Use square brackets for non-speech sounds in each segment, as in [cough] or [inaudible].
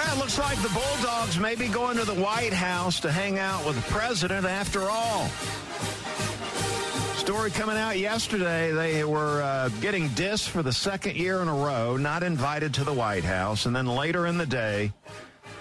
Well, it looks like the Bulldogs may be going to the White House to hang out with the president after all. Story coming out yesterday, they were uh, getting dissed for the second year in a row, not invited to the White House. And then later in the day,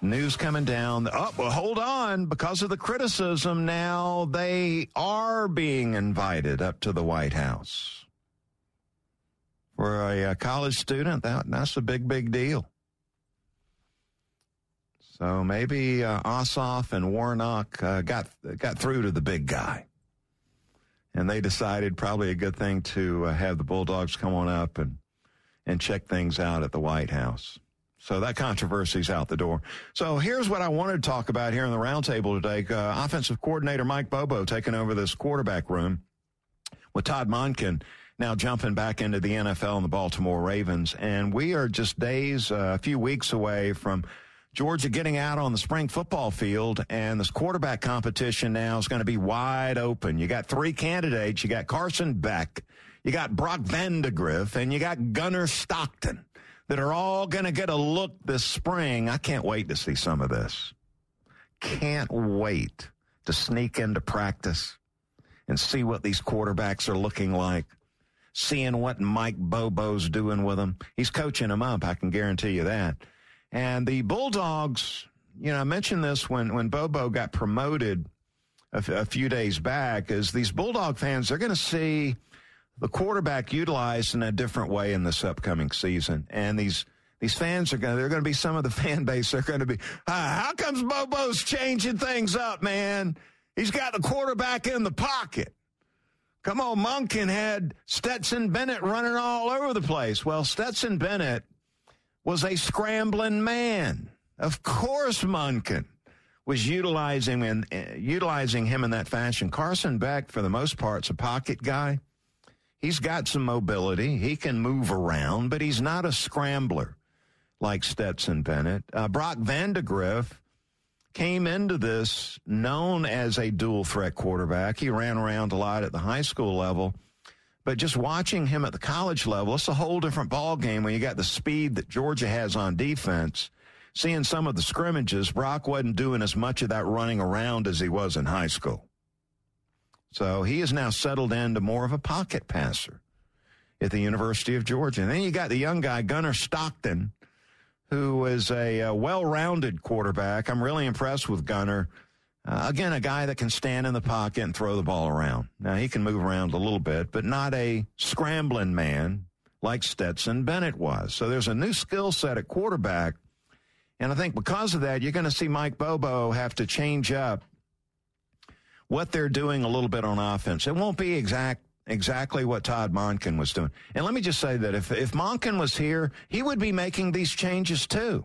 news coming down. Oh, well, hold on. Because of the criticism, now they are being invited up to the White House. For a, a college student, that, that's a big, big deal. So maybe uh, Ossoff and Warnock uh, got got through to the big guy, and they decided probably a good thing to uh, have the Bulldogs come on up and and check things out at the White House. So that controversy's out the door. So here's what I wanted to talk about here in the roundtable today. Uh, offensive coordinator Mike Bobo taking over this quarterback room with Todd Monken now jumping back into the NFL and the Baltimore Ravens, and we are just days, uh, a few weeks away from Georgia getting out on the spring football field, and this quarterback competition now is going to be wide open. You got three candidates. You got Carson Beck, you got Brock Vandagriff, and you got Gunnar Stockton that are all going to get a look this spring. I can't wait to see some of this. Can't wait to sneak into practice and see what these quarterbacks are looking like. Seeing what Mike Bobo's doing with them. He's coaching them up, I can guarantee you that. And the Bulldogs, you know, I mentioned this when, when Bobo got promoted a, f- a few days back, is these Bulldog fans, they're going to see the quarterback utilized in a different way in this upcoming season. And these these fans are going to, they're going to be some of the [laughs] fan base. They're going to be, ah, how comes Bobo's changing things up, man? He's got the quarterback in the pocket. Come on, Monken had Stetson Bennett running all over the place. Well, Stetson Bennett was a scrambling man. Of course, Monken was utilizing and uh, utilizing him in that fashion. Carson Beck, for the most part, is a pocket guy. He's got some mobility. He can move around, but he's not a scrambler like Stetson Bennett. Uh, Brock Vandagriff came into this known as a dual threat quarterback. He ran around a lot at the high school level. But just watching him at the college level, it's a whole different ball game when you got the speed that Georgia has on defense. Seeing some of the scrimmages, Brock wasn't doing as much of that running around as he was in high school. So he is now settled into more of a pocket passer at the University of Georgia. And then you got the young guy, Gunnar Stockton, who is a, a well-rounded quarterback. I'm really impressed with Gunnar. Uh, again, a guy that can stand in the pocket and throw the ball around. Now, he can move around a little bit, but not a scrambling man like Stetson Bennett was. So there's a new skill set at quarterback. And I think because of that, you're going to see Mike Bobo have to change up what they're doing a little bit on offense. It won't be exact exactly what Todd Monken was doing. And let me just say that if, if Monken was here, he would be making these changes too.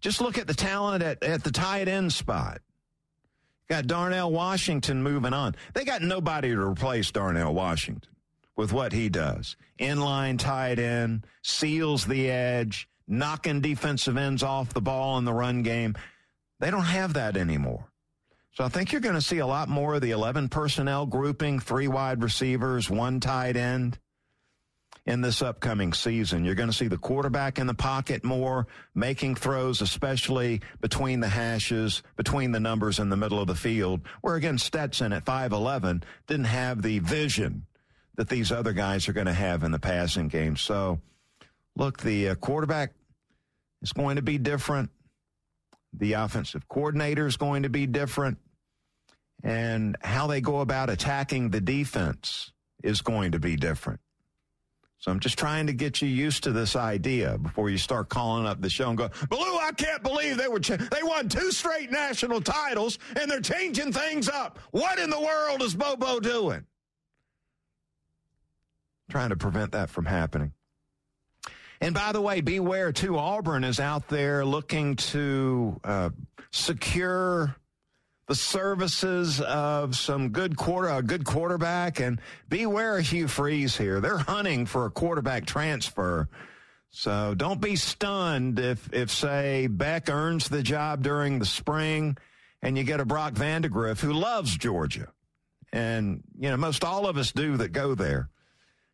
Just look at the talent at, at the tight end spot. Got Darnell Washington moving on. They got nobody to replace Darnell Washington with what he does. Inline tight end, seals the edge, knocking defensive ends off the ball in the run game. They don't have that anymore. So I think you're going to see a lot more of the 11 personnel grouping, three wide receivers, one tight end in this upcoming season. You're going to see the quarterback in the pocket more, making throws, especially between the hashes, between the numbers in the middle of the field, where again, Stetson at 5'11 didn't have the vision that these other guys are going to have in the passing game. So, look, the uh, quarterback is going to be different. The offensive coordinator is going to be different. And how they go about attacking the defense is going to be different. So I'm just trying to get you used to this idea before you start calling up the show and go, Blue, I can't believe they were ch- they won two straight national titles and they're changing things up. What in the world is Bobo doing? Trying to prevent that from happening. And by the way, beware too. Auburn is out there looking to uh, secure the services of some good quarter, a good quarterback, and beware of Hugh Freeze here. They're hunting for a quarterback transfer. So don't be stunned if, if say Beck earns the job during the spring and you get a Brock Vandagriff who loves Georgia. And, you know, most all of us do that go there.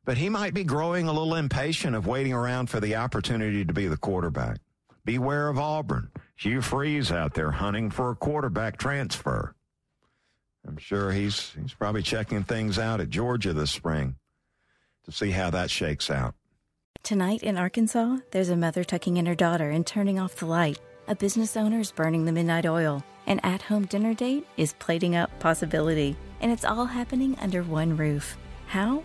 But he might be growing a little impatient of waiting around for the opportunity to be the quarterback. Beware of Auburn. Hugh Freeze out there hunting for a quarterback transfer. I'm sure he's he's probably checking things out at Georgia this spring to see how that shakes out. Tonight in Arkansas, there's a mother tucking in her daughter and turning off the light. A business owner is burning the midnight oil. An at home dinner date is plating up possibility. And it's all happening under one roof. How?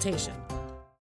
consultation.